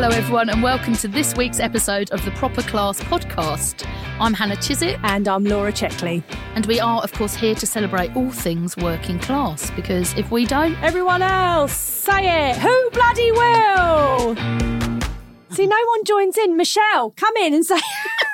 Hello, everyone, and welcome to this week's episode of the Proper Class podcast. I'm Hannah Chiswick. And I'm Laura Checkley. And we are, of course, here to celebrate all things working class because if we don't, everyone else, say it. Who bloody will? See, no one joins in. Michelle, come in and say.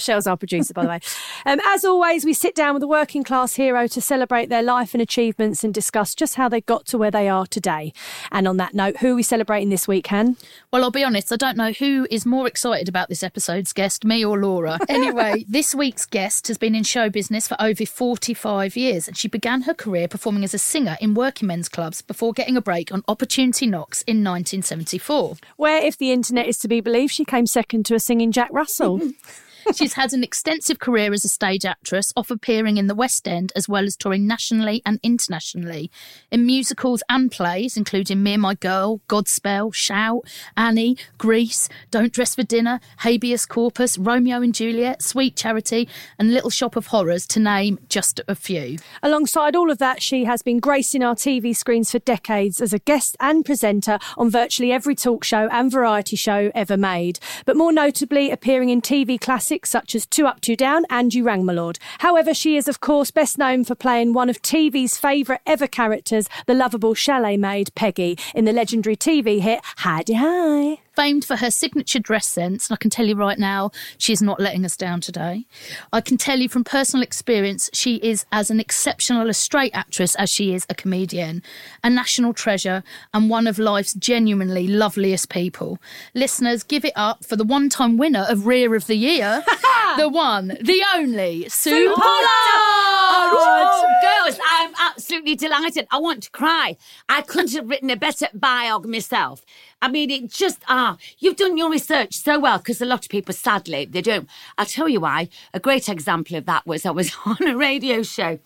Michelle's our producer, by the way. Um, as always, we sit down with a working class hero to celebrate their life and achievements and discuss just how they got to where they are today. And on that note, who are we celebrating this week, Han? Well, I'll be honest, I don't know who is more excited about this episode's guest, me or Laura. Anyway, this week's guest has been in show business for over 45 years, and she began her career performing as a singer in working men's clubs before getting a break on Opportunity Knocks in 1974. Where, if the internet is to be believed, she came second to a singing Jack Russell. She's had an extensive career as a stage actress, off appearing in the West End as well as touring nationally and internationally in musicals and plays, including Me and My Girl, Godspell, Shout, Annie, Grease, Don't Dress for Dinner, Habeas Corpus, Romeo and Juliet, Sweet Charity, and Little Shop of Horrors, to name just a few. Alongside all of that, she has been gracing our TV screens for decades as a guest and presenter on virtually every talk show and variety show ever made, but more notably appearing in TV classics classics such as Two Up, Two Down and You Rang My Lord. However, she is, of course, best known for playing one of TV's favourite ever characters, the lovable chalet maid Peggy, in the legendary TV hit Hi-de-Hi famed for her signature dress sense, and I can tell you right now, she is not letting us down today. I can tell you from personal experience, she is as an exceptional a straight actress as she is a comedian, a national treasure, and one of life's genuinely loveliest people. Listeners, give it up for the one time winner of Rear of the Year, the one, the only, Su, Pollard! Oh, girls, I'm absolutely delighted. I want to cry. I couldn't have written a better biog myself. I mean, it just, ah, you've done your research so well because a lot of people, sadly, they don't. I'll tell you why. A great example of that was I was on a radio show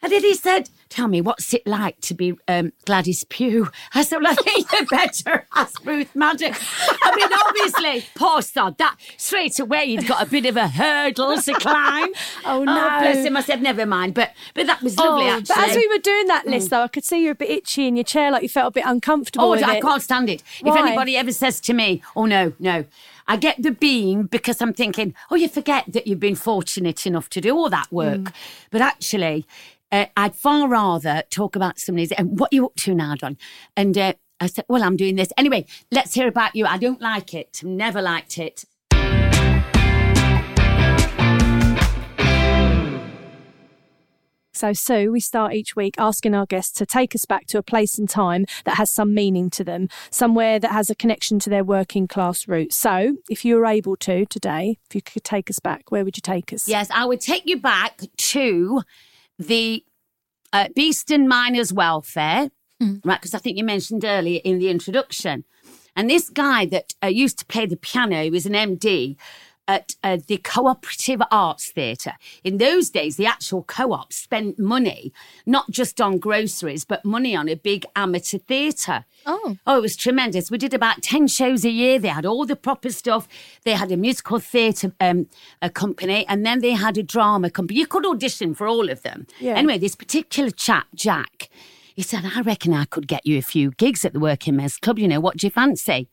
and then he said, Tell me, what's it like to be um, Gladys Pugh? I said, Well, I think you better ask Ruth Madoc. I mean, obviously, poor sod, that straight away he'd got a bit of a hurdle to climb. oh, no. Oh, bless him. I said, Never mind. But but that was lovely, oh, actually. But as we were doing that list, mm. though, I could see you were a bit itchy in your chair, like you felt a bit uncomfortable. Oh, I it. can't stand it. Why? If anybody ever says to me, Oh, no, no. I get the beam because I'm thinking, oh, you forget that you've been fortunate enough to do all that work. Mm. But actually, uh, I'd far rather talk about somebody's and what you up to now, Don. And uh, I said, well, I'm doing this. Anyway, let's hear about you. I don't like it. Never liked it. So, Su, we start each week asking our guests to take us back to a place and time that has some meaning to them, somewhere that has a connection to their working class roots. So, if you were able to today, if you could take us back, where would you take us? Yes, I would take you back to the uh, Beeston Miners Welfare, mm. right? Because I think you mentioned earlier in the introduction. And this guy that uh, used to play the piano, he was an MD, at uh, the Cooperative Arts Theatre. In those days, the actual co-op spent money not just on groceries, but money on a big amateur theatre. Oh. Oh, it was tremendous. We did about 10 shows a year. They had all the proper stuff. They had a musical theatre um, a company, and then they had a drama company. You could audition for all of them. Yeah. Anyway, this particular chap, Jack, he said, I reckon I could get you a few gigs at the Working Men's Club. You know, what do you fancy?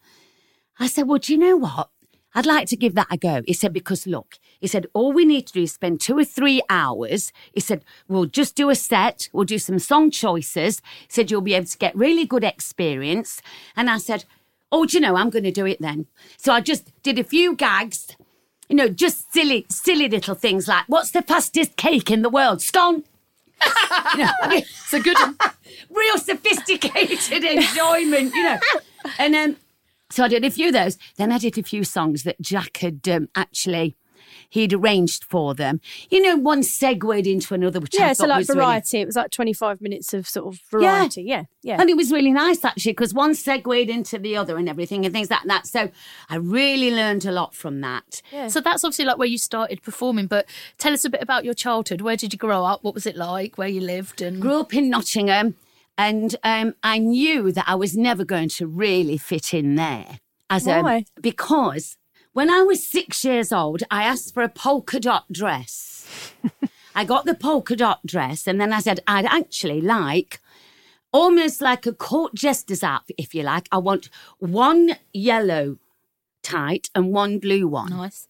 I said, Well, do you know what? I'd like to give that a go. He said, Because look, he said, all we need to do is spend two or three hours. He said, We'll just do a set, we'll do some song choices. He said, You'll be able to get really good experience. And I said, Oh, do you know, I'm going to do it then. So I just did a few gags, you know, just silly, silly little things like, What's the fastest cake in the world? Scone. you know, I mean, It's a good one. real sophisticated enjoyment, you know. And um, so I did a few of those. Then I did a few songs that Jack had um, actually he'd arranged for them. You know, one segued into another, which I Yeah, so thought like was really- variety. It was like 25 minutes of sort of variety. Yeah, yeah. and it was really nice actually because one segued into the other and everything and things like that. So I really learned a lot from that. So that's obviously like where you started performing. But tell us a bit about your childhood. Where did you grow up? What was it like? Where you lived? And Grew up in Nottingham, and um, I knew that I was never going to really fit in there. As a- because when I was six years old, I asked for a polka dot dress. I got the polka dot dress, and then I said I'd actually like almost like a court jester's outfit, if you like. I want one yellow tight and one blue one nice.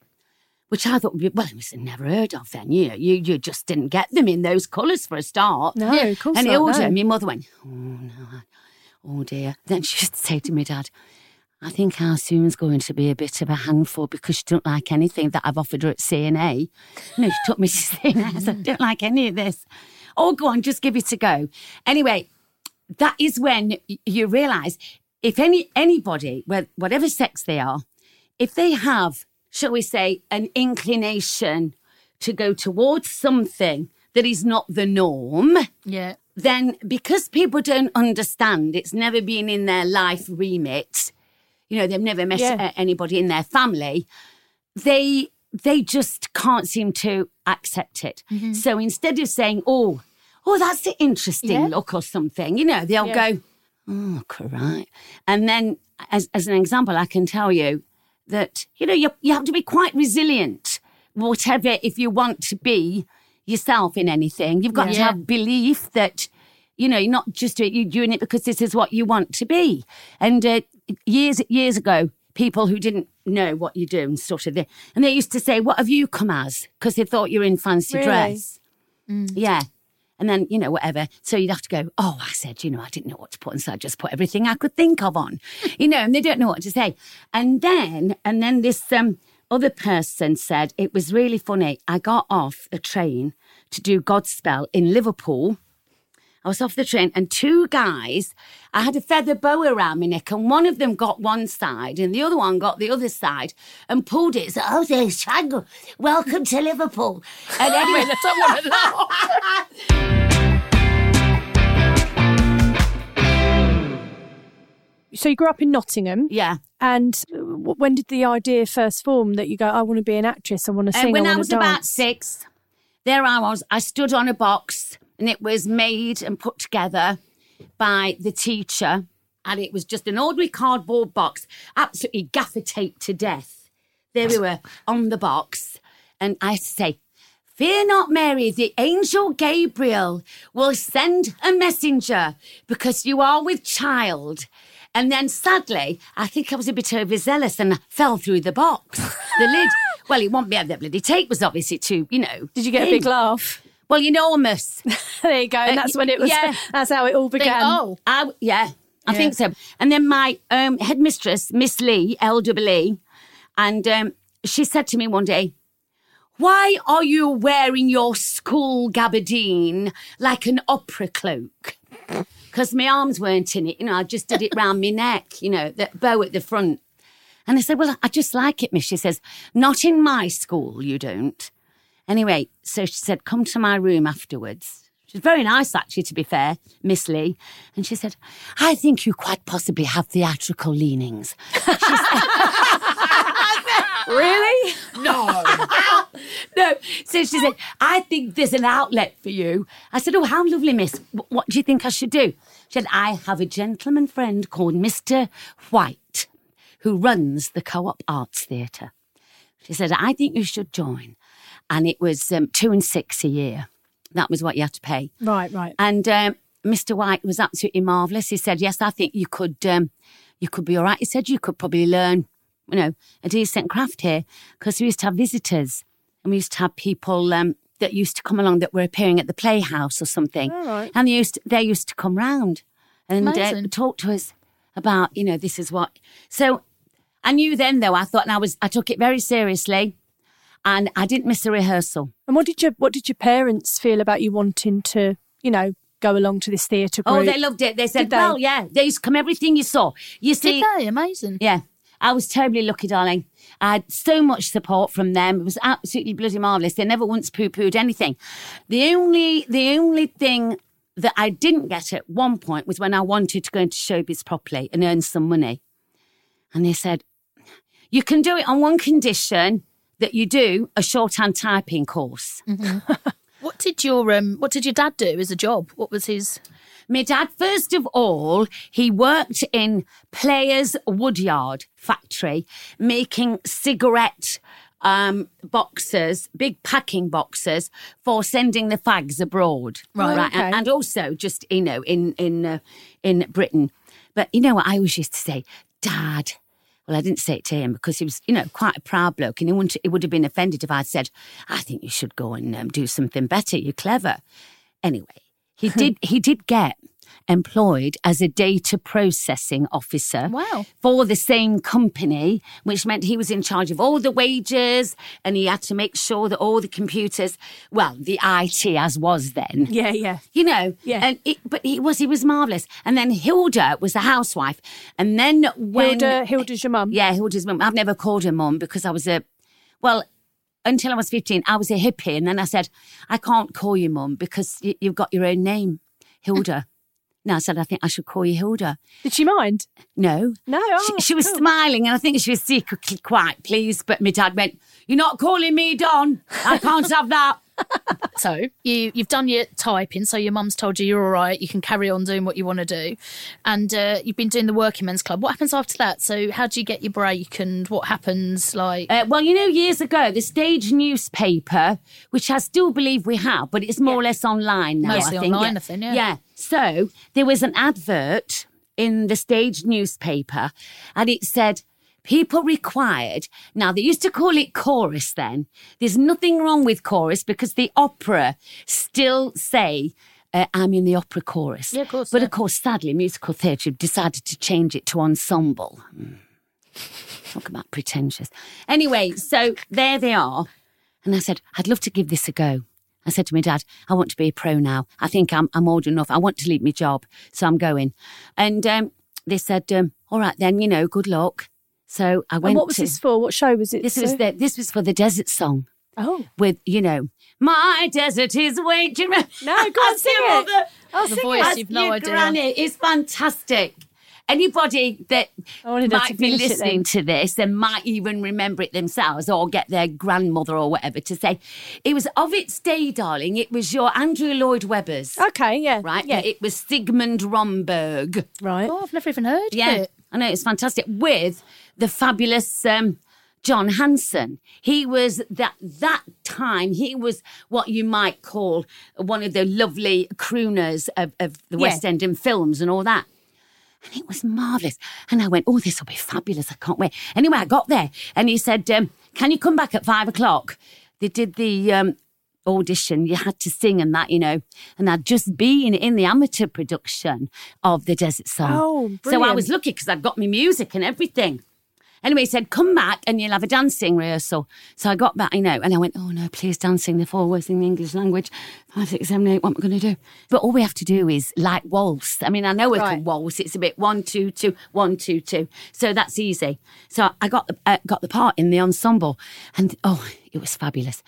Which I thought well, it was never heard of then. You know, you, you just didn't get them in those colours for a start. No, of course And not, older, no. my mother went, oh, no, oh dear. Then she would say to me, Dad, I think our Su's going to be a bit of a handful because she don't like anything that I've offered her at C&A. No, she took me to C&A. I said, I don't like any of this. Oh, go on, just give it a go. Anyway, that is when you realise if any anybody, whatever sex they are, if they have, shall we say, an inclination to go towards something that is not the norm, Yeah. then because people don't understand, it's never been in their life remit. You know, they've never met Yeah. anybody in their family. They they just can't seem to accept it. Mm-hmm. So instead of saying, "Oh, oh, that's an interesting Yeah. look" or something, you know, they'll Yeah. go, "Oh, right." And then, as as an example, I can tell you that you know you you have to be quite resilient. Whatever, if you want to be yourself in anything, you've got to have belief that you know you're not just doing, you're doing it because this is what you want to be. And uh, years years ago, people who didn't know what you do and sort of the, and they used to say, "What have you come as?" Because they thought you were in fancy Really? dress. Yeah. And then, you know, whatever. So you'd have to go, oh, I said, you know, I didn't know what to put. And so I just put everything I could think of on, you know, and they don't know what to say. And then, and then this um, other person said, it was really funny. I got off a train to do Godspell in Liverpool. I was off the train and two guys, I had a feather boa around my neck and one of them got one side and the other one got the other side and pulled it. So, oh, there's Shango. Welcome to Liverpool. And anyway, I don't want to laugh. So you grew up in Nottingham, yeah. and when did the idea first form that you go, I want to be an actress, I want to uh, And sing, when I I, was to about six, there I was. I stood on a box and it was made and put together by the teacher. And it was just an ordinary cardboard box, absolutely gaffer taped to death. There we were on the box. And I say, Fear not, Mary, the angel Gabriel will send a messenger because you are with child. And then sadly, I think I was a bit overzealous and fell through the box. The lid, well, it won't be the bloody tape was obviously too, you know. Did you get a big laugh? Well, enormous. there you go, and Uh, that's when it was. yeah. That's how it all began. oh, I, yeah, I think so. And then my um, headmistress, Miss Lee, LWE, and um, she said to me one day, why are you wearing your school gabardine like an opera cloak? Because my arms weren't in it, you know, I just did it round my neck, you know, that bow at the front. And I said, Well, I just like it, miss. She says, Not in my school, you don't. Anyway, so she said, Come to my room afterwards. She's very nice, actually, to be fair, Miss Lee. And she said, I think you quite possibly have theatrical leanings. Really? No. no. So she said, I think there's an outlet for you. I said, Oh, how lovely, miss. What do you think I should do? She said, I have a gentleman friend called Mr. White who runs the Co op Arts Theatre. She said, I think you should join. And it was um, two and six a year. That was what you had to pay. Right, right. And um, Mr. White was absolutely marvellous. He said, "Yes, I think you could, um, you could be all right." He said, "You could probably learn, you know, a decent craft here because we used to have visitors and we used to have people um, that used to come along that were appearing at the playhouse or something, All right. and they used to, they used to come round and uh, talk to us about, you know, this is what." So I knew then, though. I thought, and I was, I took it very seriously, and I didn't miss a rehearsal. And what did your what did your parents feel about you wanting to, you know, go along to this theatre oh, group? Oh, they loved it. They said, Did they? "Well, yeah, they used to come everything you saw." You see, Did they? Amazing. Yeah. I was terribly lucky, darling. I had so much support from them. It was absolutely bloody marvellous. They never once poo-pooed anything. The only the only thing that I didn't get at one point was when I wanted to go into showbiz properly and earn some money. And they said, You can do it on one condition that you do a shorthand typing course. What did your um what did your dad do as a job? What was his My dad, first of all, he worked in Players Woodyard factory making cigarette um, boxes, big packing boxes for sending the fags abroad. Right, And, okay. and also just, you know, in, in, uh, in Britain. But you know what I always used to say? Dad. Well, I didn't say it to him because he was, you know, quite a proud bloke, and he wouldn't. Would have been offended if I'd said, "I think you should go and um, do something better. You're clever." Anyway, he did. He did get employed as a data processing officer. Wow. For the same company, which meant he was in charge of all the wages, and he had to make sure that all the computers, well, the IT as was then, Yeah, yeah. you know. Yeah. And it, but he was he was marvelous. And then Hilda was a housewife, and then when Hilda, Hilda's your mum. yeah, Hilda's mum. I've never called her mum because I was a, well, until I was 15, I was a hippie. And then I said, I can't call you mum because y- you've got your own name, Hilda. No, I said, I think I should call you Hilda. Did she mind? No. No. She, Oh, she was cool. smiling and I think she was secretly quite pleased. But my dad went, You're not calling me Don. I can't have that. So you you've done your typing, so your mum's told you you're all right. You can carry on doing what you want to do, and uh, you've been doing the working men's club. What happens after that? So how do you get your break, and what happens? Like Uh, well, you know, years ago, the stage newspaper, which I still believe we have, but it's more or less online now. Mostly I think. online, yeah. I think, yeah. Yeah. So there was an advert in the stage newspaper, and it said. People required. Now, they used to call it chorus then. There's nothing wrong with chorus because the opera still say, uh, I'm in the opera chorus. Yeah, of course, But yeah. of course, sadly, musical theatre decided to change it to ensemble. Talk about pretentious. Anyway, so there they are. And I said, I'd love to give this a go. I said to my dad, I want to be a pro now. I think I'm, I'm old enough. I want to leave my job. So I'm going. And um, they said, um, all right then, you know, good luck. So I went And what was to, this for? What show was it? this for? was the, this was for the desert song Oh. with, you know, my desert is waiting. Do you remember? No, go on, That's sing it. mother. I'll The sing voice, it. you've no your idea. Granny. It's fantastic. Anybody that I wanted her to might be listening to this and might even remember it themselves or get their grandmother or whatever to say, it was of its day, darling. It was your Andrew Lloyd Webber's, Okay, yeah. right? Yeah. It was Sigmund Romberg. right. oh, I've never even heard Yeah, of it. I know it's fantastic with the fabulous um, John Hanson. He was that that time. He was what you might call one of the lovely crooners of, of the Yeah. West End and films and all that. And it was marvelous. And I went, oh, this will be fabulous. I can't wait. Anyway, I got there and he said, um, can you come back at five o'clock? They did the um, audition. You had to sing and that, you know. And I'd just been in the amateur production of The Desert Song. Oh, So I was lucky because I'd got my music and everything. Anyway, he said, come back and you'll have a dancing rehearsal. So I got back, you know, and I went, oh no, please dancing the four words in the English language. Five, six, seven, eight, what am I going to do? But all we have to do is like waltz. I mean, I know we Right. can waltz. It's a bit one, two, two, one, two, two. So that's easy. So I got the, uh, got the part in the ensemble and oh, it was fabulous.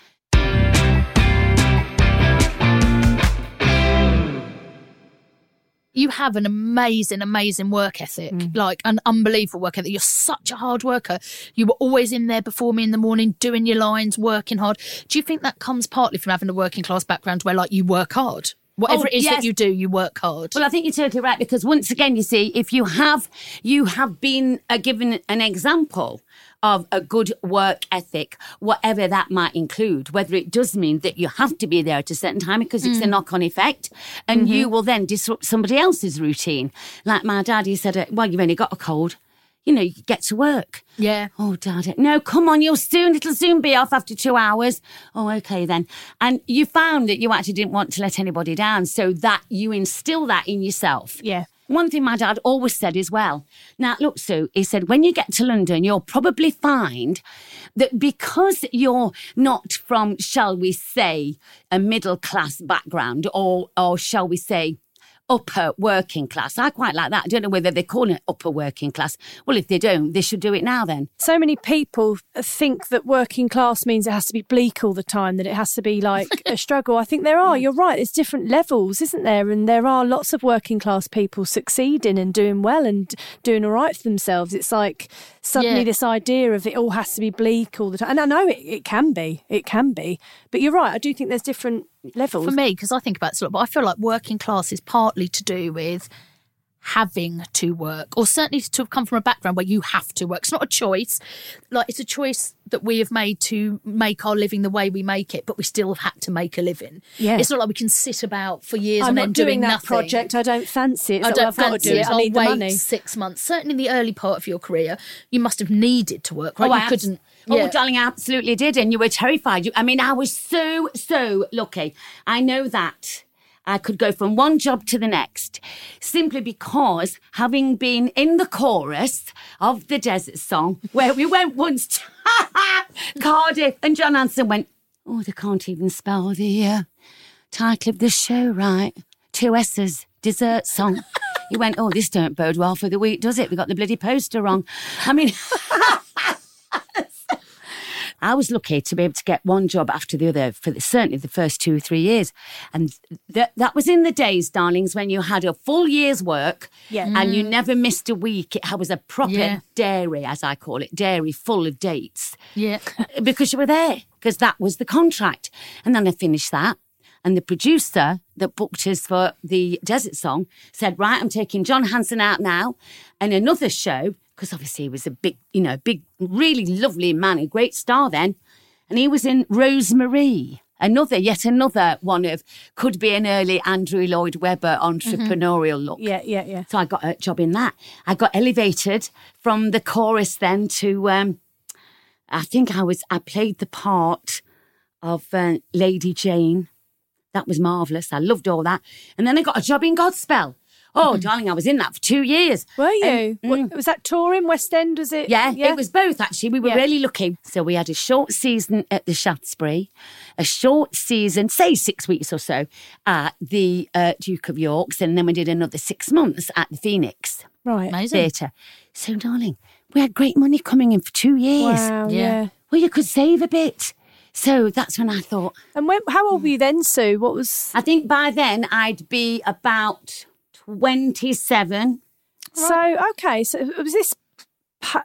You have an amazing, amazing work ethic, like an unbelievable work ethic. You're such a hard worker. You were always in there before me in the morning, doing your lines, working hard. Do you think that comes partly from having a working class background where, like, you work hard? Whatever Oh, it is yes. that you do, you work hard. Well, I think you're totally right because once again, you see, if you have you have been uh, given an example of a good work ethic, whatever that might include, whether it does mean that you have to be there at a certain time because it's a mm. knock-on effect, and you mm-hmm. will then disrupt somebody else's routine. Like my daddy said, uh, "Well, you've only got a cold." You know, you get to work. yeah. Oh, Dad. Uh, no, come on. You'll soon, it'll soon be off after two hours. Oh, okay then. And you found that you actually didn't want to let anybody down. So that you instill that in yourself. Yeah. One thing my dad always said as well. Now, look, Su, he said, when you get to London, you'll probably find that because you're not from, shall we say, a middle class background or, or shall we say, upper working class. I quite like that. I don't know whether they call it upper working class. Well, if they don't, they should do it now then. So many people think that working class means it has to be bleak all the time, that it has to be like a struggle. I think there are, you're right, there's different levels, isn't there? And there are lots of working class people succeeding and doing well and doing all right for themselves. It's like suddenly Yeah. this idea of it all has to be bleak all the time. And I know it, it can be, it can be. But you're right, I do think there's different levels. For me, because I think about this a lot, but I feel like working class is partly to do with having to work, or certainly to come from a background where you have to work. It's not a choice. Like it's a choice that we have made to make our living the way we make it, but we still have had to make a living. Yeah. It's not like we can sit about for years I'm and not then doing, doing that nothing. project. I don't fancy it. It's I don't well, I've got to fancy do it. it. I I'll need the wait money. six months. Certainly in the early part of your career, you must have needed to work, right? Oh, you I abs- couldn't. Oh, darling, I absolutely did. And you were terrified. You, I mean, I was so, so lucky. I know that I could go from one job to the next simply because having been in the chorus of the Desert Song, where we went once to Cardiff, and John Hanson went, Oh, they can't even spell the uh, title of the show right. Two S's, Desert Song. He went, Oh, this don't bode well for the week, does it? We got the bloody poster wrong. I mean, I was lucky to be able to get one job after the other for the, certainly the first two or three years. And th- that was in the days, darlings, when you had a full year's work Yeah. and you mm. never missed a week. It was a proper Yeah. dairy, as I call it, dairy full of dates yeah. because you were there, because that was the contract. And then I finished that. And the producer that booked us for the Desert Song said, Right, I'm taking John Hanson out now and another show, because obviously he was a big, you know, big, really lovely man, a great star then. And he was in Rose Marie, another, yet another one of could be an early Andrew Lloyd Webber entrepreneurial look. Yeah, yeah, yeah. So I got a job in that. I got elevated from the chorus then to, um, I think I was, I played the part of uh, Lady Jane. That was marvellous. I loved all that. And then I got a job in Godspell. Oh, darling, I was in that for two years. Were you? Um, What- was that touring West End? Was it? Yeah, it was both actually. We were Yeah. really lucky. So we had a short season at the Shaftesbury, a short season, say six weeks or so, at the uh, Duke of York's, and then we did another six months at the Phoenix right. Amazing. Theatre. So, darling, we had great money coming in for two years. Wow. Yeah. yeah. Well, you could save a bit. So that's when I thought, And when? How old were you then, Su? What was? I think by then I'd be about 27. So okay. So was this?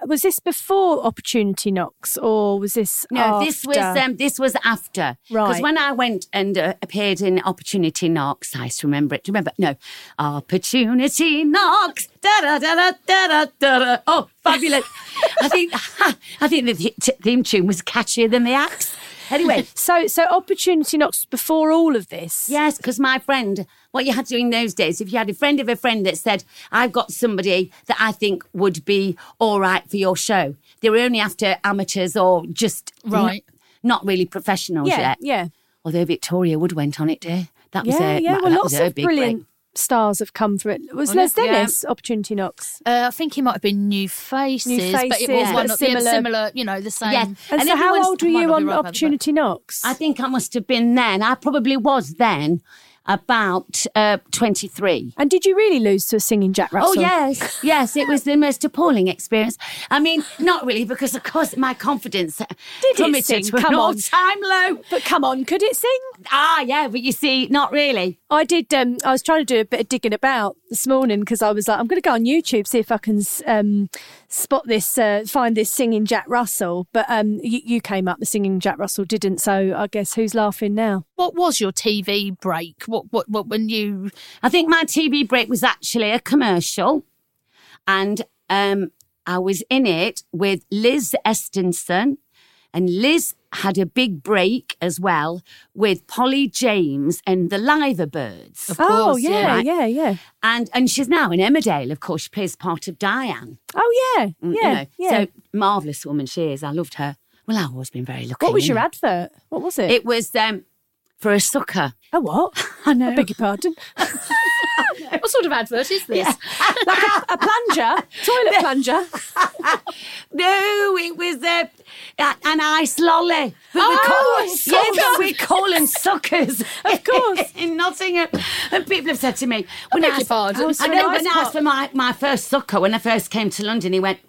Was this before Opportunity Knocks, or was this? No, this was um, this was after. Right. Because when I went and uh, appeared in Opportunity Knocks, I remember it. Do you remember? No, Opportunity Knocks. Da da da da da da. da. Oh, fabulous! I think I think the theme tune was catchier than the axe. Anyway, So so Opportunity Knocks before all of this. Yes, because my friend, what you had to do in those days, if you had a friend of a friend that said, I've got somebody that I think would be all right for your show, they were only after amateurs or just n- Right. not really professionals Yeah. yet. Yeah. Although Victoria Wood went on it, dear. That was Yeah. a, yeah. that Well, was lots of big brilliant break. Stars have come through it. Was Oh, Les yeah. Dennis Opportunity Knocks? Uh, I think he might have been New Faces, New but it was but one of similar- similar, similar, you know, the same. Yeah. And, And so, how old were you on right, Opportunity Knocks? I think I must have been then. I probably was then about uh, 23. and did you really lose to a singing Jack Russell? Oh yes, yes, it was the most appalling experience. I mean, not really, because of course my confidence Did it plummeted sing? to an Come on. all-time low. But come on, could it sing? Ah, yeah, but you see, not really. I did. Um, I was trying to do a bit of digging about this morning because I was like, I'm going to go on YouTube see if I can um, spot this, uh, find this singing Jack Russell. But um, you, you came up, the singing Jack Russell didn't. So I guess who's laughing now? What was your TV break? What what what when you? I think my TV break was actually a commercial, and um, I was in it with Liz Estensen, and Liz had a big break as well with Polly James and the Liver Birds. Of oh course, yeah, right. yeah, yeah. And and she's now in Emmerdale, of course. She plays part of Diane. Oh yeah, Mm, you yeah, know. yeah. So marvelous woman she is. I loved her. Well, I've always been very lucky. what was your know. advert? What was it? It was um, for a sucker. a what? I know. I beg your pardon. What sort of advert is this? like a, a plunger, toilet plunger. No, it was a, a- an ice lolly. But Oh, we call, oh, sucker. yeah, we call them suckers. Of course. in Nottingham. And people have said to me, when I asked- pardon. I, know, when I asked for my, my first sucker, when I first came to London, he went,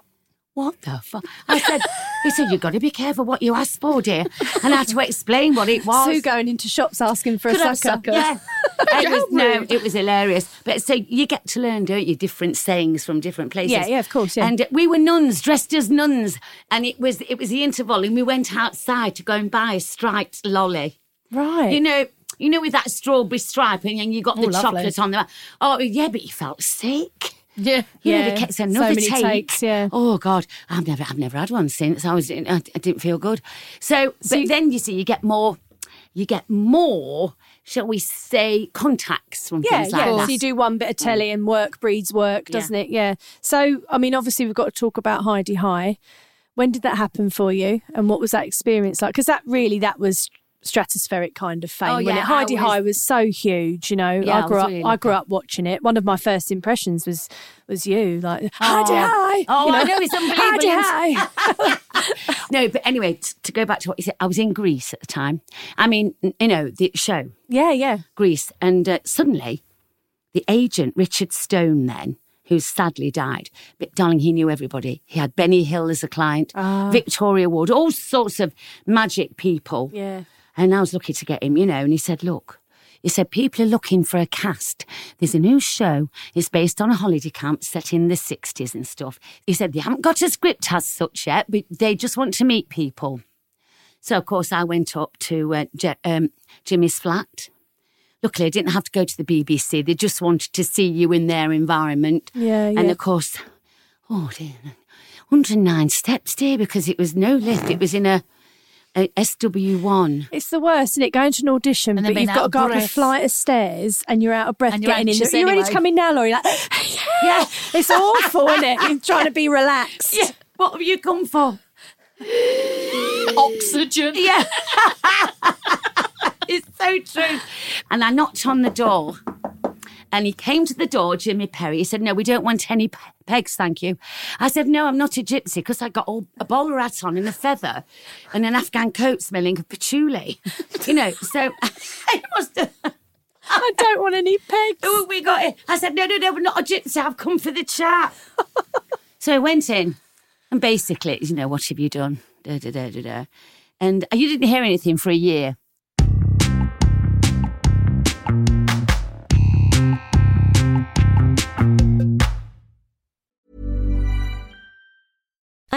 what the fuck? I said, he said, you've got to be careful what you ask for, dear. And I had to explain what it was. Su going into shops asking for Could a sucker. Yeah. it was, no, it was hilarious. But so you get to learn, don't you, different sayings from different places. Yeah, yeah, of course, yeah. And we were nuns dressed as nuns, and it was it was the interval, and we went outside to go and buy a striped lolly. Right. You know. You know, with that strawberry stripe, and you got oh, the Oh, lovely. chocolate on the. Oh, yeah, but you felt sick. Yeah. You know, Yeah, they kept saying so many take. takes, yeah. Oh God, I've never, I've never had one since. I was, I, I didn't feel good. So, but then you see, you get more, you get more, shall we say, contacts from Yeah, things like yeah. that. So you do one bit of telly and work breeds work, doesn't it? Yeah. So, I mean, obviously, we've got to talk about Hi-de-Hi. When did that happen for you? And what was that experience like? Because that really, that was stratospheric kind of fame. Oh, when yeah, it? Hi-de-Hi was so huge, you know. Yeah, I grew up. really I grew up watching it. One of my first impressions was was you, like Hi-de-Hi. Oh, you I know, it's unbelievable. Heidi High. No, but anyway, t- to go back to what you said, I was in Grease at the time. I mean, you know, the show, yeah, yeah. Grease, and uh, suddenly the agent, Richard Stone, then, who sadly died, but darling, he knew everybody. He had Benny Hill as a client, Victoria Wood, all sorts of magic people. Yeah. And I was lucky to get him, you know, and he said, Look, he said, people are looking for a cast. There's a new show. It's based on a holiday camp set in the 60s and stuff. He said, they haven't got a script as such yet, but they just want to meet people. So, of course, I went up to uh, Je- um, Jimmy's flat. Luckily, I didn't have to go to the BBC. They just wanted to see you in their environment. Yeah, And of course, oh dear, 109 steps, dear, because it was no lift. It was in a SW1. It's the worst, isn't it? Going to an audition, And but you've got to of go up a flight of stairs and you're out of breath And you're getting in. anxious You're ready to come in now, Laurie. Like, yeah, it's awful, isn't it? You're trying to be relaxed. Yeah, what have you come for? Oxygen. Yeah. it's so true. And I knocked on the door. And he came to the door, Jimmy Perry. He said, No, we don't want any pe- pegs, thank you. I said, No, I'm not a gypsy because I got all, a bowler hat on and a feather and an Afghan coat smelling of patchouli. you know, so I must have. I don't want any pegs. Oh, we got it. I said, No, no, no, we're not a gypsy. I've come for the chat. so I went in and basically, you know, what have you done? Da, da, da, da, da. And you didn't hear anything for a year.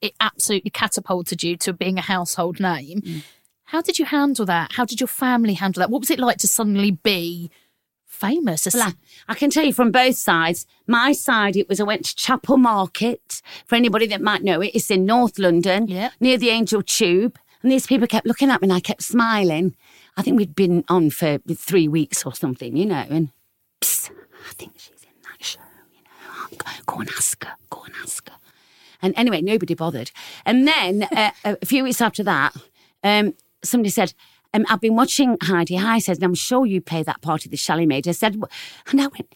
it absolutely catapulted you to being a household name. Mm. How did you handle that? How did your family handle that? What was it like to suddenly be famous? I, can tell you from both sides. My side, it was I went to Chapel Market. For anybody that might know it, it's in North London, Yeah. near the Angel Tube. And these people kept looking at me and I kept smiling. I think we'd been on for three weeks or something, you know, and psst, I think she's in that show, you know. Go, go and ask her, go and ask her. And anyway, nobody bothered. And then uh, a few weeks after that, um, somebody said, um, I've been watching Hi-de-Hi says, and I'm sure you play that part of the Shally Maid. I said, and I went,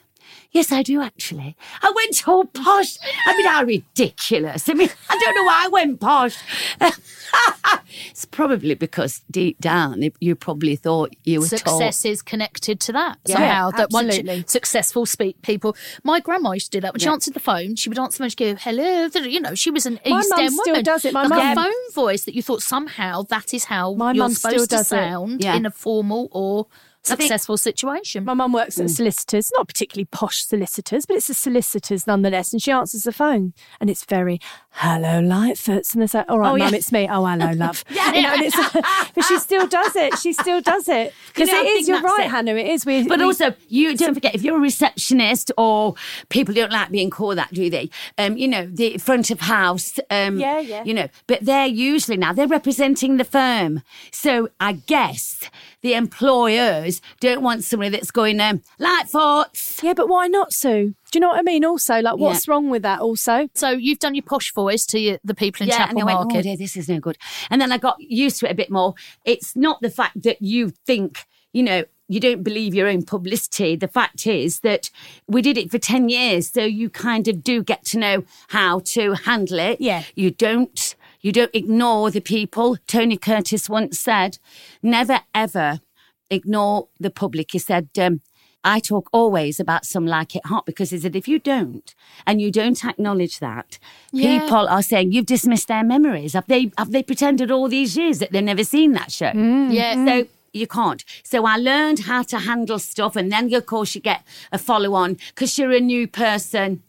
Yes, I do actually. I went all posh. I mean, how ridiculous. I mean, I don't know why I went posh. it's probably because deep down you probably thought you were success told. is connected to that Yeah, somehow. that once absolutely. you, successful speak people. My grandma used to do that when she Yeah. answered the phone. She would answer and she'd go, "Hello," you know. She was an My East End still woman. does it. My like mum- a phone voice that you thought somehow that is how My you're still supposed to sound Yeah. in a formal or successful situation. My mum works at hmm. solicitors, not particularly posh solicitors, but it's a solicitors nonetheless. And she answers the phone, and it's very "Hello, Lightfoots," and they say, "All right, Oh, mum, yeah. it's me." Oh, hello, love. Yeah. You know, and it's, but she still does it. She still does it because You know, it is. You're right, it. Hannah. It is. We, But we- also, you don't forget if you're a receptionist or people don't like being called that, do they? Um, you know, the front of house. Um, Yeah, yeah. You know, but they're usually now they're representing the firm, so I guess the employers don't want somebody that's going um, lightfoots yeah, but why not, Su? Do you know what I mean? Also, like, what's wrong with that? Also, so you've done your posh voice to your, the people in yeah, Chapel and I went, Market. oh dear, this is no good. And then I got used to it a bit more. It's not the fact that you think, you know, you don't believe your own publicity. The fact is that we did it for 10 years. So you kind of do get to know how to handle it. Yeah. You don't, you don't ignore the people. Tony Curtis once said, never ever ignore the public. He said, um, I talk always about some like it hot because he that if you don't and you don't acknowledge that, Yeah. people are saying you've dismissed their memories. Have they have they pretended all these years that they've never seen that show? Mm-hmm. Yeah. So you can't. So I learned how to handle stuff, and then of course you get a follow on because you're a new person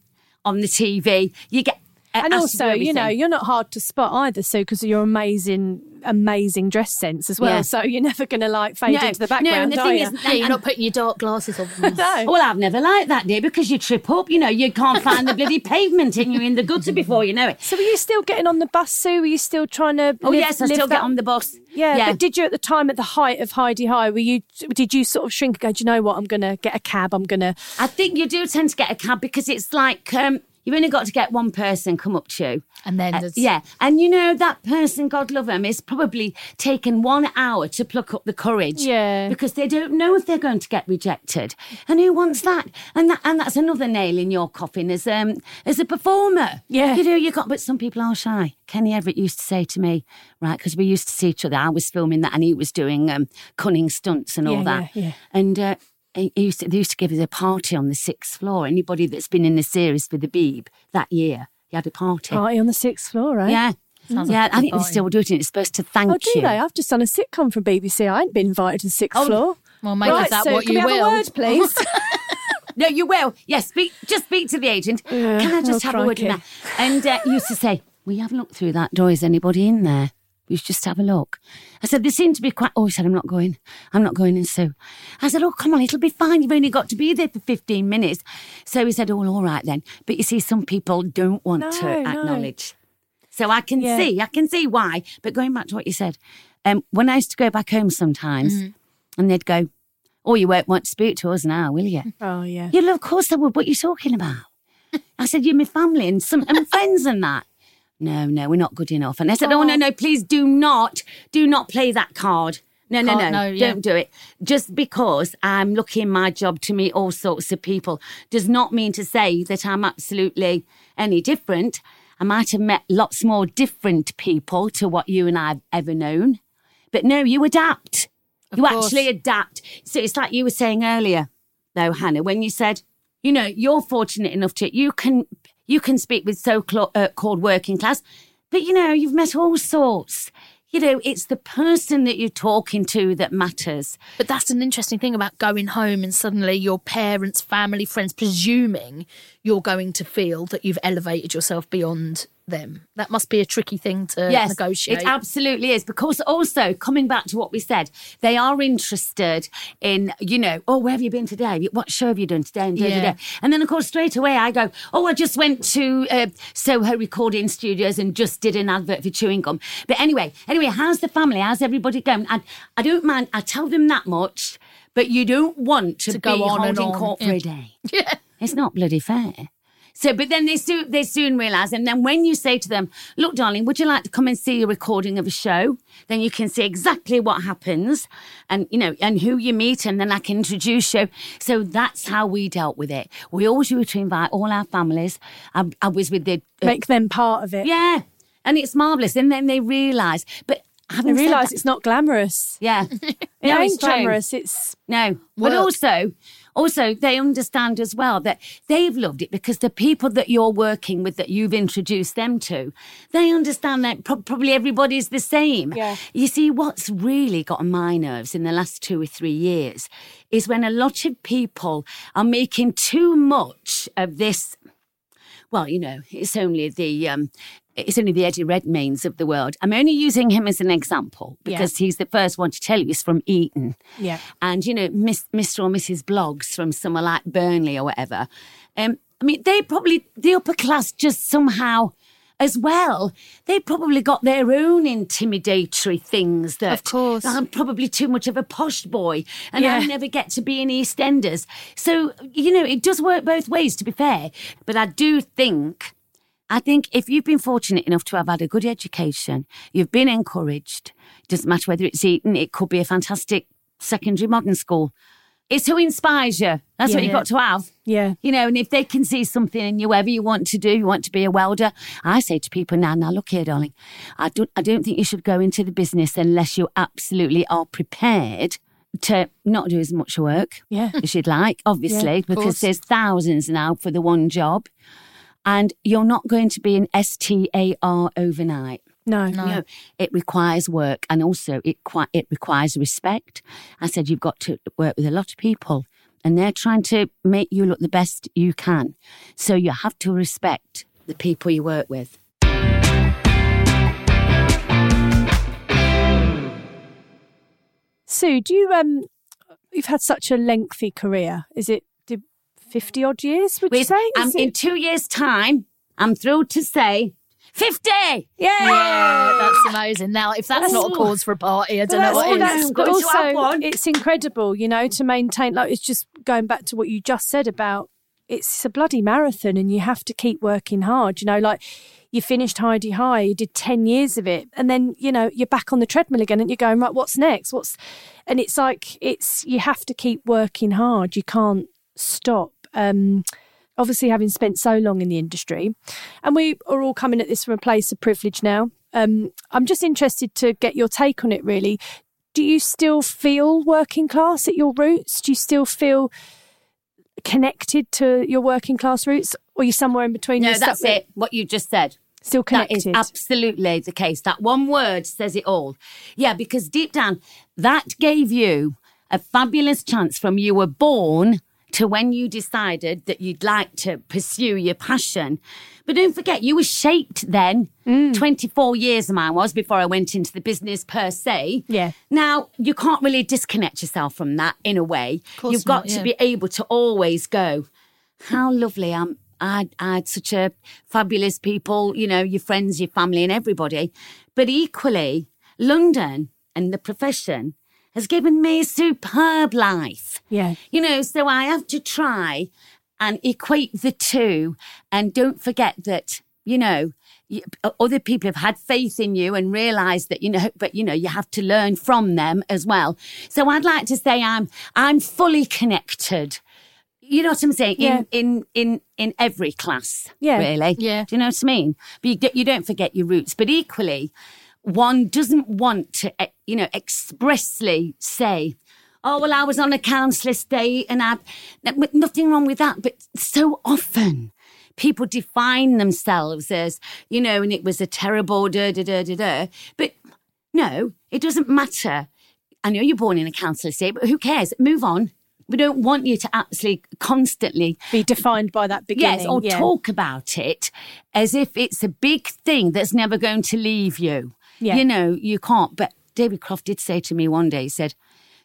on the TV. You get and asked to do also, you know, you're not hard to spot either, Su, because of your amazing, amazing dress sense as well. Yeah. So you're never going to like fade No, into the background. no, and the thing you? is- Yeah, you're not putting your dark glasses on. no. Well, I've never liked that, dear, because you trip up. You know, you can't find the bloody pavement and you're in the gutter before you know it. So were you still getting on the bus, Su? Were you still trying to? Oh live- yes, I still that- get on the bus. Yeah, yeah. but did you at the time at the height of Hi-de-Hi? Were you? Did you sort of shrink? and Go, do you know what? I'm going to get a cab. I'm going to. I think you do tend to get a cab because it's like um, you've only got to get one person come up to you. And then Uh, yeah, and you know that person, God love them, is probably taken one hour to pluck up the courage. Yeah. because they don't know if they're going to get rejected, and who wants that? And that and that's another nail in your coffin as um as a performer. Yeah. you know you got, but some people are shy. Kenny Everett used to say to me, right, because we used to see each other. I was filming that, and he was doing um cunning stunts and all Yeah, that. yeah, yeah. And uh, he used to, they used to give us a party on the sixth floor. Anybody that's been in the series for the Beeb that year, he had a party. Party on the sixth floor, right? Yeah. Sounds yeah, like a I think they party. still do it, and it's supposed to thank you. Oh, do you. they? I've just done a sitcom from BBC. I ain't been invited to the sixth Oh, floor. Well, make right, of that Su, what can you we have will. a word, please? No, you will. Yes, speak. Just speak to the agent. Can I just oh, have a word in crikey. there? And uh, used to say, "We haven't looked through that door. Is anybody in there?" We you should just have a look. I said, they seem to be quite, oh, he said, I'm not going. I'm not going. And so I said, oh, come on, it'll be fine. You've only got to be there for 15 minutes. So he said, oh, all right then. But you see, some people don't want No, to no. acknowledge. So I can Yeah. see, I can see why. But going back to what you said, um, when I used to go back home sometimes and they'd go, oh, you won't want to speak to us now, will you? Oh, yeah. Yeah, of course I would. What are you talking about? I said, You're my family and some and friends and that. No, no, we're not good enough. And I said, Oh, no, no, please do not, do not play that card. No, no, no, no, yeah. don't do it. Just because I'm looking my job to meet all sorts of people does not mean to say that I'm absolutely any different. I might have met lots more different people to what you and I have ever known. But no, you adapt. you course. actually adapt. So it's like you were saying earlier, though, Hannah, when you said, you know, you're fortunate enough to you can you can speak with so clo- uh, called working class, but you know, you've met all sorts. You know, it's the person that you're talking to that matters. But that's an interesting thing about going home and suddenly your parents, family, friends, presuming you're going to feel that you've elevated yourself beyond them. That must be a tricky thing to yes, negotiate. It absolutely is. Because also, coming back to what we said, they are interested in, you know, oh, where have you been today? What show have you done today? And, Yeah. da. and then, of course, straight away I go, oh, I just went to uh, Soho Recording Studios and just did an advert for chewing gum. But anyway, anyway, how's the family? How's everybody going? And I don't mind, I tell them that much, but you don't want to, To go be on and holding on, court for yeah. a day. Yeah. It's not bloody fair. So, but then they soon they soon realise, and then when you say to them, "Look, darling, would you like to come and see a recording of a show?" Then you can see exactly what happens, and you know, and who you meet, and then I can introduce you. So that's how we dealt with it. We always used to invite all our families. I, I was with the uh, Make them part of it. yeah, and it's marvelous. And then they realise, but having realise it's not glamorous. yeah, It no, it's ain't glamorous. It's No, but also, also they understand as well that they've loved it because the people that you're working with, that you've introduced them to, they understand that pro- probably everybody's the same. Yeah. You see, what's really got on my nerves in the last two or three years is when a lot of people are making too much of this well, you know, it's only the um, it's only the Eddie Redmaynes of the world. I'm only using him as an example because he's the first one to tell you he's from Eton. Yeah. And you know, Miss, Mr. or Mrs. Bloggs from somewhere like Burnley or whatever. Um, I mean, they probably the upper class just somehow. As well, they probably got their own intimidatory things that Of course. I'm probably too much of a posh boy and I Yeah. never get to be in EastEnders. So, you know, it does work both ways, to be fair. But I do think, I think if you've been fortunate enough to have had a good education, you've been encouraged, doesn't matter whether it's Eton, it could be a fantastic secondary modern school. It's who inspires you. That's Yeah. what you've got to have. Yeah. You know, and if they can see something in you, whatever you want to do, you want to be a welder. I say to people now, now look here, darling. I don't, I don't think you should go into the business unless you absolutely are prepared to not do as much work Yeah. as you'd like, obviously, because course. there's thousands now for the one job. And you're not going to be an STAR overnight. no. No, it requires work, and also it qui- it requires respect. I said you've got to work with a lot of people, and they're trying to make you look the best you can. So you have to respect the people you work with. Su, do you um you've had such a lengthy career. Is it fifty odd years, would you With- say? um, Is in two years' time, I'm thrilled to say fifty. yeah. Yeah, that's amazing. Now, if that's not a cause for a party, I don't know what that's- is. but also, it's incredible, you know, to maintain. Like, it's just going back to what you just said about it's a bloody marathon, and you have to keep working hard. You know, like you finished Hi-de-Hi, you did ten years of it, and then you know you're back on the treadmill again, and you're going right. What's next? What's and it's like it's you have to keep working hard. You can't stop. Um, obviously, having spent so long in the industry, and we are all coming at this from a place of privilege now. Um, I'm just interested to get your take on it. Really, do you still feel working class at your roots? Do you still feel connected to your working class roots, or are you somewhere in between? No, that's it. What you just said. Still connected. is absolutely the case. That one word says it all. Yeah, because deep down, that gave you a fabulous chance from you were born to when you decided that you'd like to pursue your passion. But don't forget, you were shaped then. Mm. 24 years of mine was before I went into the business per se. Yeah. Now, you can't really disconnect yourself from that in a way. You've got not, to be able to always go, how lovely I'm. I, I had such a fabulous people, you know, your friends, your family, and everybody. But equally, London and the profession has given me a superb life. Yeah. You know, so I have to try and equate the two. And don't forget that, you know, other people have had faith in you and realized that, you know, but, you know, you have to learn from them as well. So I'd like to say I'm, I'm fully connected. You know what I'm saying? Yeah. In, in, in, in every class. Yeah. Really. Yeah. Do you know what I mean? But you, you don't forget your roots. But equally, one doesn't want to, eh, you know, expressly say, oh, well, I was on a counsellor day and I've nothing wrong with that. But so often people define themselves as, you know, and it was a terrible da da da da da. But no, it doesn't matter. I know you're born in a counsellor day, but who cares? Move on. We don't want you to absolutely constantly Be defined by that beginning. Yes, or yeah. talk about it as if it's a big thing that's never going to leave you. Yeah. You know, you can't. But David Croft did say to me one day, he said,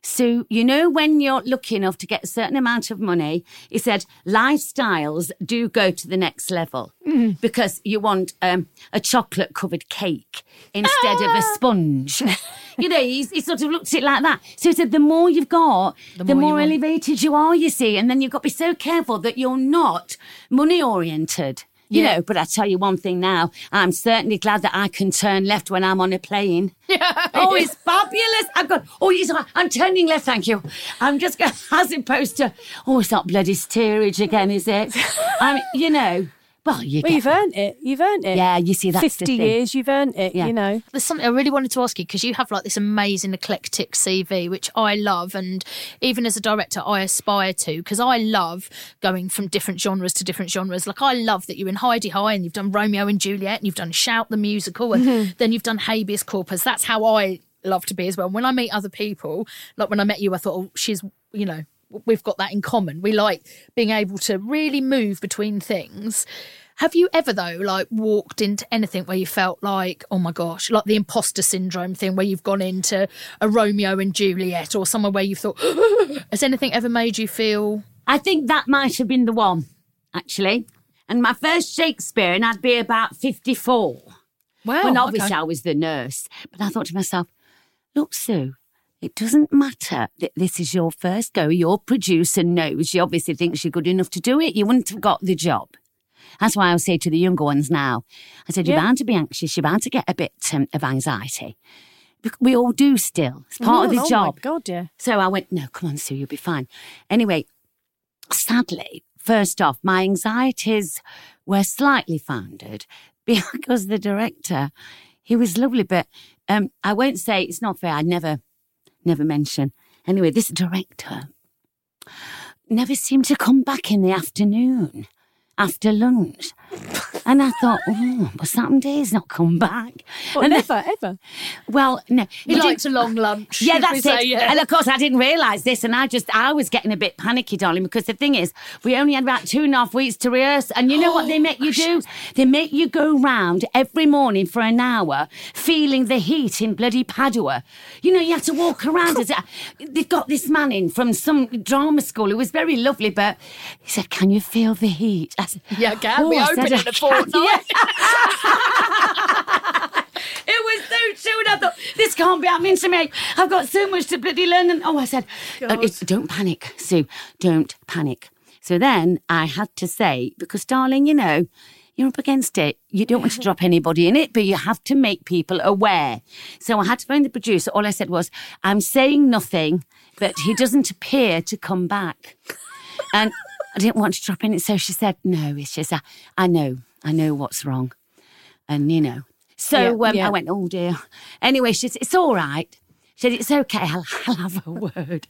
Su, you know, when you're lucky enough to get a certain amount of money, he said, lifestyles do go to the next level Mm. because you want um, a chocolate covered cake instead of a sponge. you know, he, he sort of looked at it like that. So he said, the more you've got, the, more you more, want. elevated you are, you see. And then you've got to be so careful that you're not money oriented. You Yeah. know, but I tell you one thing now, I'm certainly glad that I can turn left when I'm on a plane. oh, it's fabulous. I've got, oh, yes, I'm turning left, thank you. I'm just going, as opposed to, oh, it's not bloody steerage again, is it? I mean, you know, well, you well, you've earned it. You've earned it. yeah, you see, that. 50 years, you've earned it, Yeah. you know. There's something I really wanted to ask you because you have like this amazing eclectic CV, which I love, and even as a director, I aspire to because I love going from different genres to different genres. Like I love that you're in Hi-de-Hi and you've done Romeo and Juliet, and you've done Shout the musical, and Mm-hmm. then you've done Habeas Corpus. That's how I love to be as well. When I meet other people, like when I met you, I thought, oh, she's, you know. We've got that in common. We like being able to really move between things. Have you ever though like walked into anything where you felt like, oh my gosh, like the imposter syndrome thing where you've gone into a Romeo and Juliet or somewhere where you thought has anything ever made you feel I think that might have been the one, actually. And my first Shakespeare, and I'd be about 54. Well, when obviously okay. I was the nurse. But I thought to myself, look, Su, it doesn't matter that this is your first go. Your producer knows she obviously thinks you're good enough to do it. You wouldn't have got the job. That's why I say to the younger ones now, I said, you're bound to be anxious. You're bound to get a bit um, of anxiety. We all do still. It's part of the oh, oh job. my God, yeah. So I went, no, come on, Su, you'll be fine. Anyway, sadly, first off, my anxieties were slightly founded because the director, he was lovely, but um, I won't say it's not fair. I'd never, never mention. Anyway, this director never seemed to come back in the afternoon after lunch. And I thought, oh, what's happened here? He's not come back. Well, and then- never, ever. well, no. he didn't- likes a long lunch. yeah, should we that's say, it. yeah. And of course, I didn't realise this, and I just, I was getting a bit panicky, darling, because the thing is, we only had about two and a half weeks to rehearse, and you know what they oh, make you do? They make you go round every morning for an hour, feeling the heat in bloody Padua. You know, you have to walk around. as They've got this man in from some drama school who was very lovely, but he said, "Can you feel the heat?" I said, Yeah, can. "Oh," We I open said, in "I a It was so. And I thought, this can't be happening to me. I've got so much to bloody learn. And oh, I said, uh, don't panic, Su. Don't panic. So then I had to say, because darling, you know, you're up against it. You don't want to drop anybody in it, but you have to make people aware. So I had to phone the producer. All I said was, I'm saying nothing, but he doesn't appear to come back. And I didn't want to drop in it. So she said, no, it's just, I, I know, I know what's wrong. And, you know, so Yeah, um, yeah. I went, oh dear. Anyway, she said, it's all right. She said, it's okay, I'll, I'll have a word.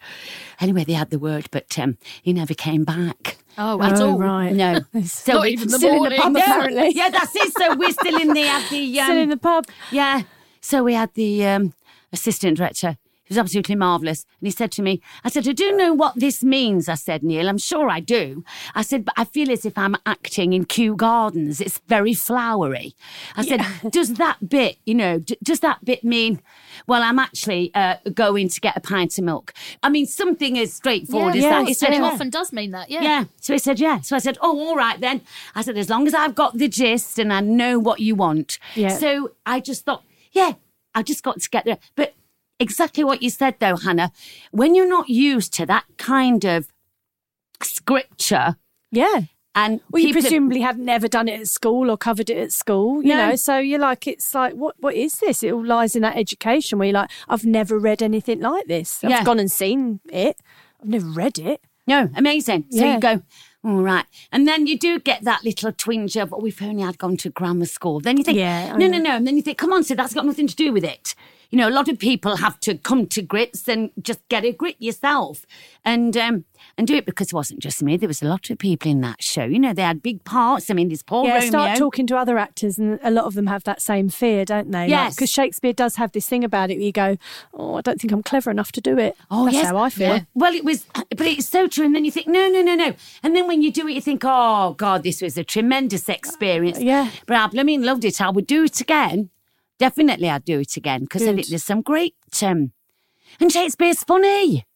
Anyway, they had the word, but um, he never came back. Oh, at Oh, all. right. No. So Not even the Still in the pub, Yeah. apparently. Yeah, that's it. So we're still in the, at the um, Still in the pub. yeah. So we had the um, assistant director He was absolutely marvellous. And he said to me, I said, I do know what this means. I said, Neil, I'm sure I do. I said, but I feel as if I'm acting in Kew Gardens. It's very flowery. I said, does that bit, you know, d- does that bit mean, well, I'm actually uh, going to get a pint of milk? I mean, something as straightforward as that. He said, it "Yeah." often does mean that. Yeah. Yeah. So he said, yeah. So I said, oh, all right then. I said, as long as I've got the gist and I know what you want. Yeah. So I just thought, yeah, I just got to get there. But exactly what you said though, Hannah, when you're not used to that kind of scripture Yeah. and Well, you presumably haven't never done it at school or covered it at school, you No. know. So you're like, it's like, what? What is this? It all lies in that education where you're like, I've never read anything like this. I've Yeah. gone and seen it. I've never read it. No, amazing. So Yeah. you go, all right. And then you do get that little twinge of, oh, if only I'd gone to grammar school. Then you think, Yeah, no, no, no. And then you think, come on, so that's got nothing to do with it. You know, a lot of people have to come to grips and just get a grip yourself and um, and do it because it wasn't just me. There was a lot of people in that show. You know, they had big parts. I mean, there's Paul yeah, Romeo. start talking to other actors, and a lot of them have that same fear, don't they? Yes. Because Shakespeare does have this thing about it where you go, oh, I don't think I'm clever enough to do it. Oh, That's yes. how I feel. Well, it was, but it's so true. And then you think, no, no, no, no. And then when you do it, you think, oh, God, this was a tremendous experience. Yeah. But I mean, loved it. I would do it again. Definitely, I'd do it again because I think there's some great. Um, and Shakespeare's funny.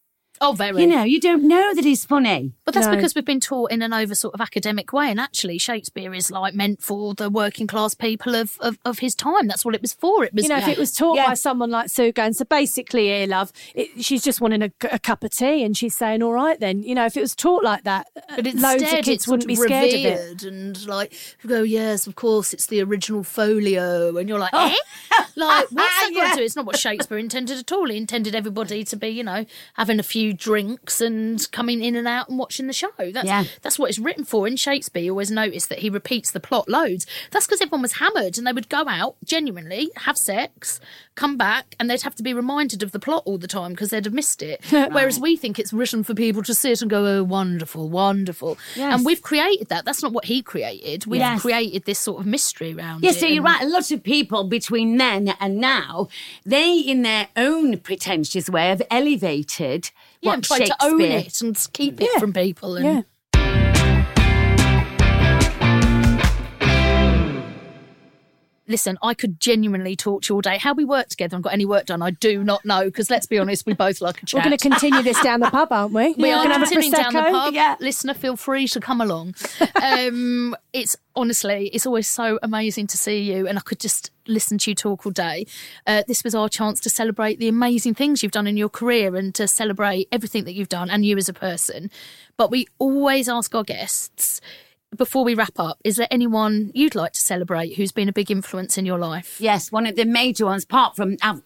Oh, very. You know, you don't know that he's funny. But that's No. because we've been taught in an over sort of academic way. And actually, Shakespeare is like meant for the working class people of, of, of his time. That's what it was for. It was, You know, if it was taught Yeah. by someone like Su Going, so basically, here, love, it, she's just wanting a, a cup of tea and she's saying, all right then. You know, if it was taught like that, But instead, loads of kids wouldn't be scared of it. and like go, yes, of course, it's the original folio, and you're like, Oh. eh? like what's that got to do? It's not what Shakespeare intended at all. He intended everybody to be, you know, having a few drinks and coming in and out and watching the show. That's Yeah. that's what it's written for. In Shakespeare, you always notice that he repeats the plot loads. That's because everyone was hammered and they would go out genuinely have sex, come back, and they'd have to be reminded of the plot all the time because they'd have missed it. Whereas we think it's written for people to sit and go, oh, wonderful, wonderful. Yes. And we've created that. That's not what he created. We've Yes. created this sort of mystery around Yeah, so you're right. A lot of people between then and now, they, in their own pretentious way, have elevated Yeah, and try to own it and keep it Yeah. from people. And Yeah. Listen, I could genuinely talk to you all day. How we work together and got any work done, I do not know. Because let's be honest, we both like a chat. We're going to continue this down the pub, aren't we? We We're going to have a continuing down the pub. Yeah. Listener, feel free to come along. Um, it's honestly, it's always so amazing to see you, and I could just listen to you talk all day. Uh, this was our chance to celebrate the amazing things you've done in your career and to celebrate everything that you've done and you as a person. But we always ask our guests. Before we wrap up, is there anyone you'd like to celebrate who's been a big influence in your life? Yes, one of the major ones, apart from, uh,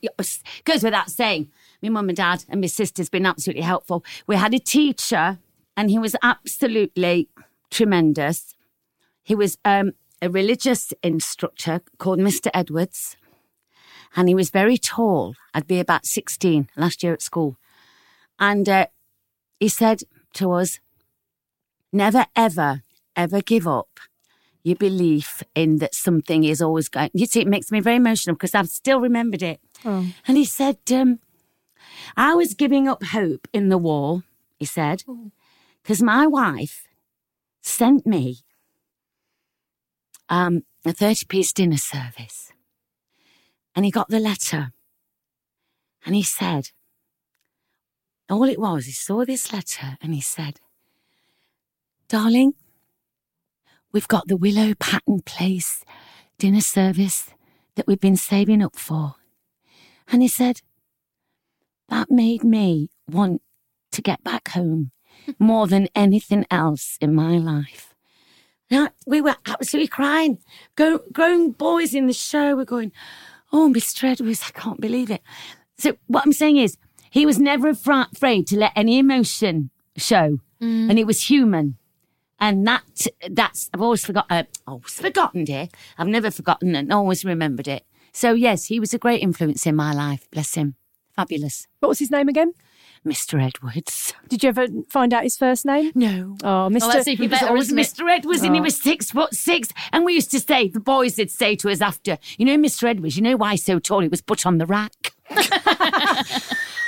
goes without saying, my mum and dad and my sister's been absolutely helpful. We had a teacher and he was absolutely tremendous. He was um, a religious instructor called Mr. Edwards and he was very tall. I'd be about 16 last year at school. And uh, he said to us, never, ever, ever give up your belief in that something is always going. You see, it makes me very emotional because I've still remembered it. And he said, um, I was giving up hope in the war, he said, because my wife sent me um, a 30 piece dinner service. And he got the letter. And he said, all it was, he saw this letter and he said, Darling, we've got the Willow Pattern Place dinner service that we've been saving up for. And he said, that made me want to get back home more than anything else in my life. Now, we were absolutely crying. Go, grown boys in the show were going, Oh, Mr. Edwards, I can't believe it. So, what I'm saying is, he was never afraid to let any emotion show, mm. and it was human. And that, that's, I've always forgot, uh, always forgotten it. I've never forgotten and always remembered it. So, yes, he was a great influence in my life. Bless him. Fabulous. What was his name again? Mr. Edwards. Did you ever find out his first name? No. Oh, Mr. that's even was better, isn't? Mr. Edwards, and he Oh. was six foot six. And we used to say, the boys would say to us after, you know, Mr. Edwards, you know why he's so tall? He was put on the rack.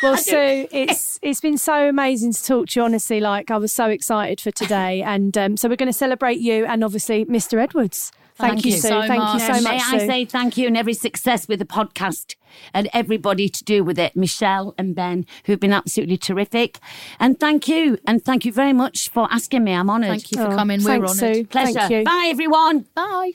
Well, Su, it's it's been so amazing to talk to you. Honestly, like I was so excited for today, and um, so we're going to celebrate you and obviously Mr. Edwards. Thank, Thank you, you Su. so Thank you much. so May much. I Su. say thank you and every success with the podcast and everybody to do with it, Michelle and Ben, who've been absolutely terrific. And thank you. And thank you very much for asking me. I'm honoured. Thank you for coming. We're honoured. Su. Pleasure. Thank you. Bye, everyone. Bye.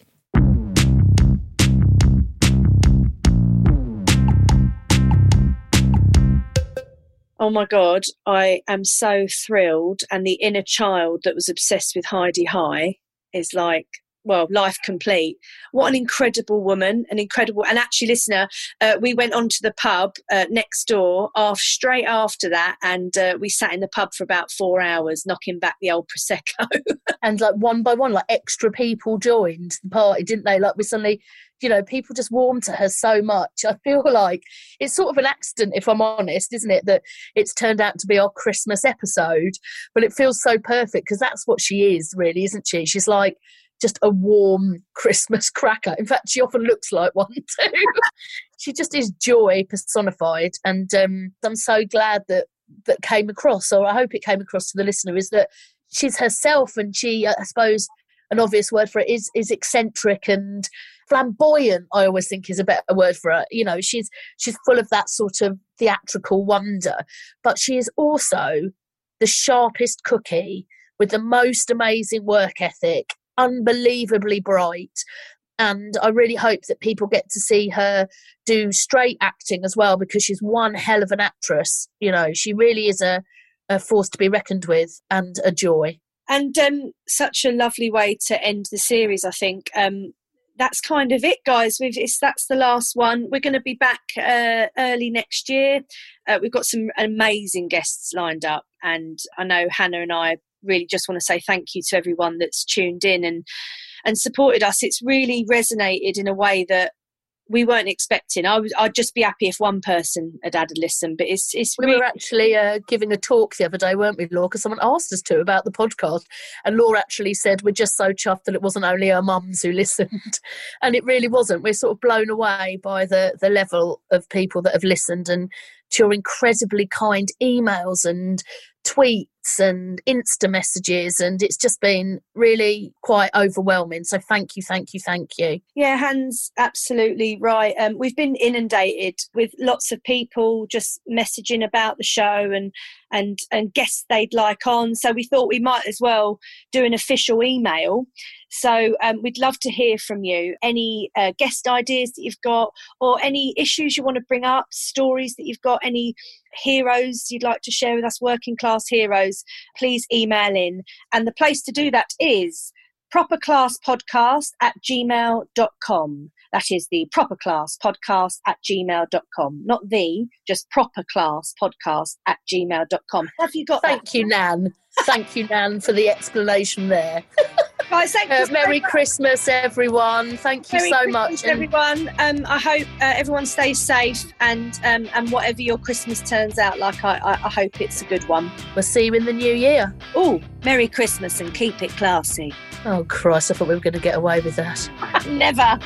Oh my God, I am so thrilled. And the inner child that was obsessed with Hi-de-Hi is like, well, life complete. What an incredible woman, an incredible. And actually, listener, uh, we went on to the pub uh, next door off, straight after that, and uh, we sat in the pub for about four hours, knocking back the old Prosecco. and like one by one, like extra people joined the party, didn't they? Like we suddenly, you know, people just warmed to her so much. I feel like it's sort of an accident, if I'm honest, isn't it? That it's turned out to be our Christmas episode, but it feels so perfect because that's what she is, really, isn't she? She's like just a warm Christmas cracker. In fact, she often looks like one too. she just is joy personified, and um, I'm so glad that that came across, or I hope it came across to the listener, is that she's herself, and she, I suppose, an obvious word for it is is eccentric and flamboyant. I always think is a better word for her. You know, she's she's full of that sort of theatrical wonder, but she is also the sharpest cookie with the most amazing work ethic, unbelievably bright. And I really hope that people get to see her do straight acting as well because she's one hell of an actress. You know, she really is a, a force to be reckoned with and a joy. and um, such a lovely way to end the series, I think. Um, that's kind of it, guys. We've it's, that's the last one. We're going to be back uh, early next year. Uh, we've got some amazing guests lined up, and I know Hannah and I really just want to say thank you to everyone that's tuned in and and supported us. It's really resonated in a way that we weren't expecting. I was, I'd just be happy if one person had had a listen, but it's it's We really were actually uh, giving a talk the other day, weren't we, Laura? Because someone asked us to about the podcast. And Laura actually said, We're just so chuffed that it wasn't only our mums who listened. and it really wasn't. We're sort of blown away by the, the level of people that have listened and to your incredibly kind emails and tweets and Insta messages. And it's just been really quite overwhelming. So thank you, thank you, thank you. Yeah, Hans, absolutely right. Um, we've been inundated with lots of people just messaging about the show and and and guests they'd like on. So we thought we might as well do an official email. So um, we'd love to hear from you. Any uh, guest ideas that you've got, or any issues you want to bring up, stories that you've got, any heroes you'd like to share with us, working class heroes, please email in. And the place to do that is properclasspodcast at gmail.com. That is the properclasspodcast at gmail.com. Not the, just properclasspodcast at gmail.com. Have you got Thank that? you, Nan. Thank you, Nan, for the explanation there. Right, thank you Uh, so Merry. Christmas, everyone. Thank you Merry so Christmas, much. Everyone. Um, I hope uh, everyone stays safe and um, and whatever your Christmas turns out like, I, I, I hope it's a good one. we'll see you in the new year. Oh, Merry Christmas and keep it classy. Oh, Christ, I thought we were going to get away with that. Never.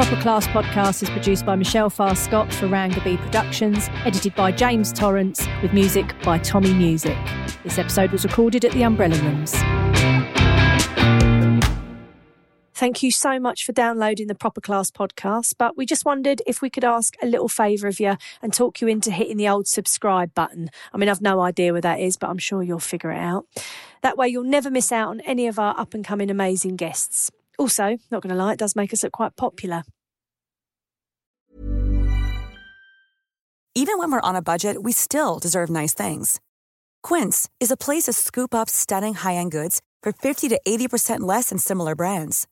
Proper Class podcast is produced by Michelle Farr Scott for Rangaby Productions, edited by James Torrance, with music by Tommy Music. This episode was recorded at the Umbrella Rooms. Thank you so much for downloading the Proper Class podcast. But we just wondered if we could ask a little favour of you and talk you into hitting the old subscribe button. I mean, I've no idea where that is, but I'm sure you'll figure it out. That way, you'll never miss out on any of our up and coming amazing guests. Also, not going to lie, it does make us look quite popular. Even when we're on a budget, we still deserve nice things. Quince is a place to scoop up stunning high end goods for 50 to 80% less than similar brands.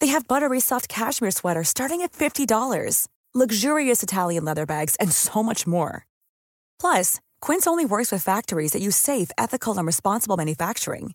They have buttery soft cashmere sweaters starting at $50, luxurious Italian leather bags, and so much more. Plus, Quince only works with factories that use safe, ethical, and responsible manufacturing.